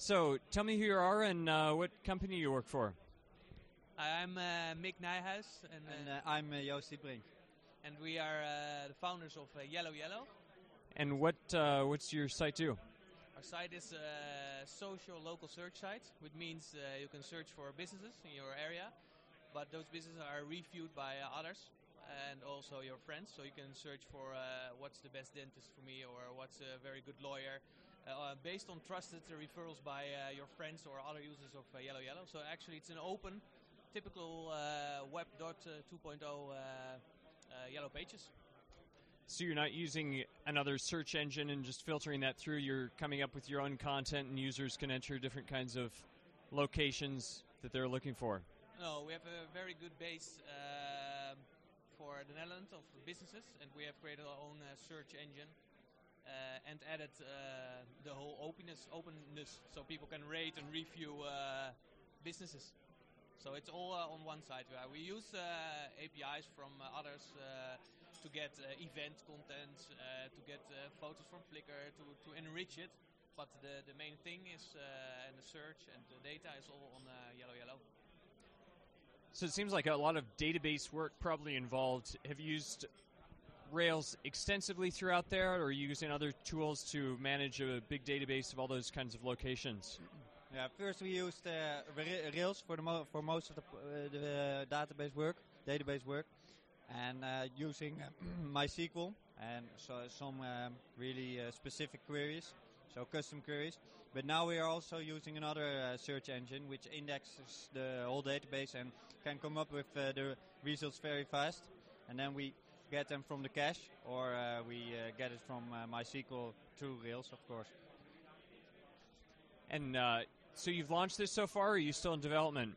So, tell me who you are and uh, what company you work for. I'm uh, Mick Nijhuis, and, And uh, I'm uh, Joost Dietbrink. and we are uh, the founders of uh, Yellow Yellow. And what uh, what's your site do? Our site is a social local search site, which means uh, you can search for businesses in your area, but those businesses are reviewed by uh, others and also your friends. So you can search for uh, what's the best dentist for me or what's a very good lawyer. Uh, based on trusted referrals by uh, your friends or other users of uh, Yellow Yellow. So actually, it's an open, typical uh, Web dot, uh, 2.0 uh, uh, Yellow Pages. So you're not using another search engine and just filtering that through. You're coming up with your own content, and users can enter different kinds of locations that they're looking for. No, we have a very good base for the Netherlands of businesses, and we have created our own uh, search engine uh, and added uh, the whole openness, openness, so people can rate and review uh, businesses. So it's all uh, on one side. Uh, we use uh, APIs from uh, others uh, to get uh, event content, uh, to get uh, photos from Flickr, to, to enrich it. But the, the main thing is, uh, and the search and the data is all on uh, Yellow Yellow. So it seems like a lot of database work probably involved. Have you used Rails extensively throughout there, or are you using other tools to manage a big database of all those kinds of locations? Yeah, first we used uh, Rails for the mo- for most of the, uh, the database work, database work, and uh, using MySQL and so some um, really uh, specific queries, so custom queries. But now we are also using another uh, search engine which indexes the whole database and can come up with uh, the results very fast, and then we get them from the cache or uh, we uh, get it from uh, MySQL through Rails, of course. And uh, so you've launched this so far, or are you still in development?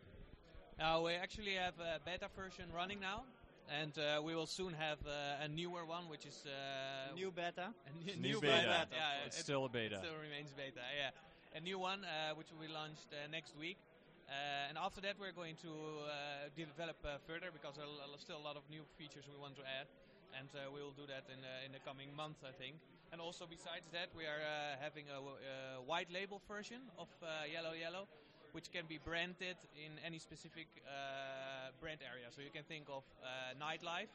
Now we actually have a beta version running now, and uh, we will soon have uh, a newer one, which is uh, New beta. a n- New new beta. Yeah, It's it still a beta. It still remains beta. Yeah, a new one uh, which will be launched uh, next week. Uh, and after that, we're going to uh, develop uh, further because there are still a lot of new features we want to add, and we will do that in in the coming month, I think. And also besides that, we are having a, white label version of Yellow Yellow, which can be branded in any specific uh, brand area. So you can think of uh, nightlife.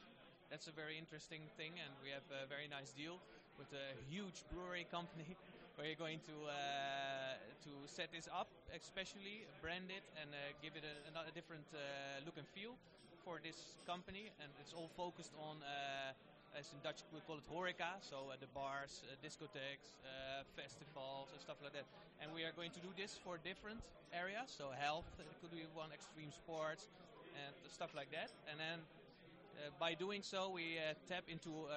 That's a very interesting thing, and we have a very nice deal with a huge brewery company you're going to uh, to set this up, especially brand it and uh, give it a, different uh, look and feel for this company. And it's all focused on, as in Dutch we call it horeca, so uh, the bars, uh, discotheques, uh, festivals, and stuff like that. And we are going to do this for different areas, so health uh, could be one, extreme sports, and stuff like that. And then by doing so, we tap into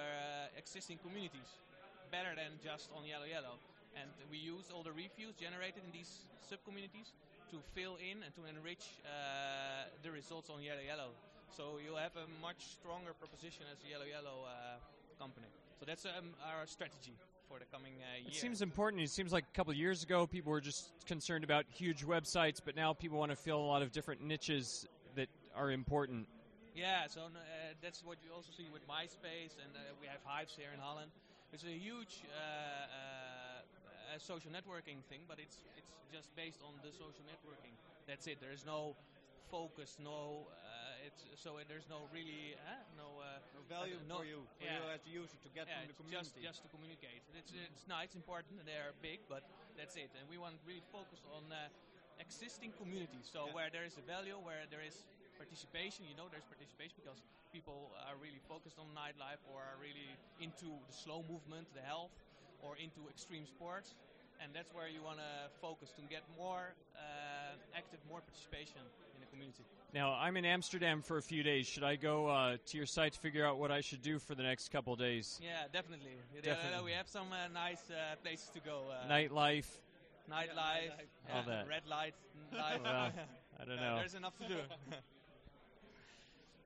existing communities better than just on Yellow Yellow. And we use all the reviews generated in these sub-communities to fill in and to enrich uh, the results on Yellow Yellow. So you have a much stronger proposition as a Yellow Yellow uh, company. So that's um, our strategy for the coming uh, year. It seems important. It seems like a couple of years ago, people were just concerned about huge websites, but now people want to fill a lot of different niches that are important. Yeah, so uh, that's what you also see with MySpace, and uh, we have Hyves here in Holland. It's a huge uh, uh, uh, social networking thing, but it's it's just based on the social networking. That's it. There is no focus, no. Uh, it's so there's no really uh, no. Uh, No value no- for you, for yeah. you as the user to get yeah, from the community. just just to communicate. It's it's nice, important, and they are big, but that's it. And we want to really focus on uh, existing communities. So Yeah. where there is a value, where there is participation, you know, there's participation because people are really focused on nightlife or are really into the slow movement, the health, or into extreme sports. And that's where you want to focus to get more uh, active, more participation in the community. Now, I'm in Amsterdam for a few days. Should I go uh, to your site to figure out what I should do for the next couple of days? Yeah, definitely. Uh, Definitely. we have some uh, nice uh, places to go. Uh, Nightlife. nightlife, nightlife. All that. red light, life. Well, I don't Yeah, know. There's enough to do.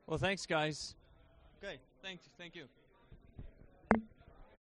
Well, thanks, guys. Okay. thank you, thank you.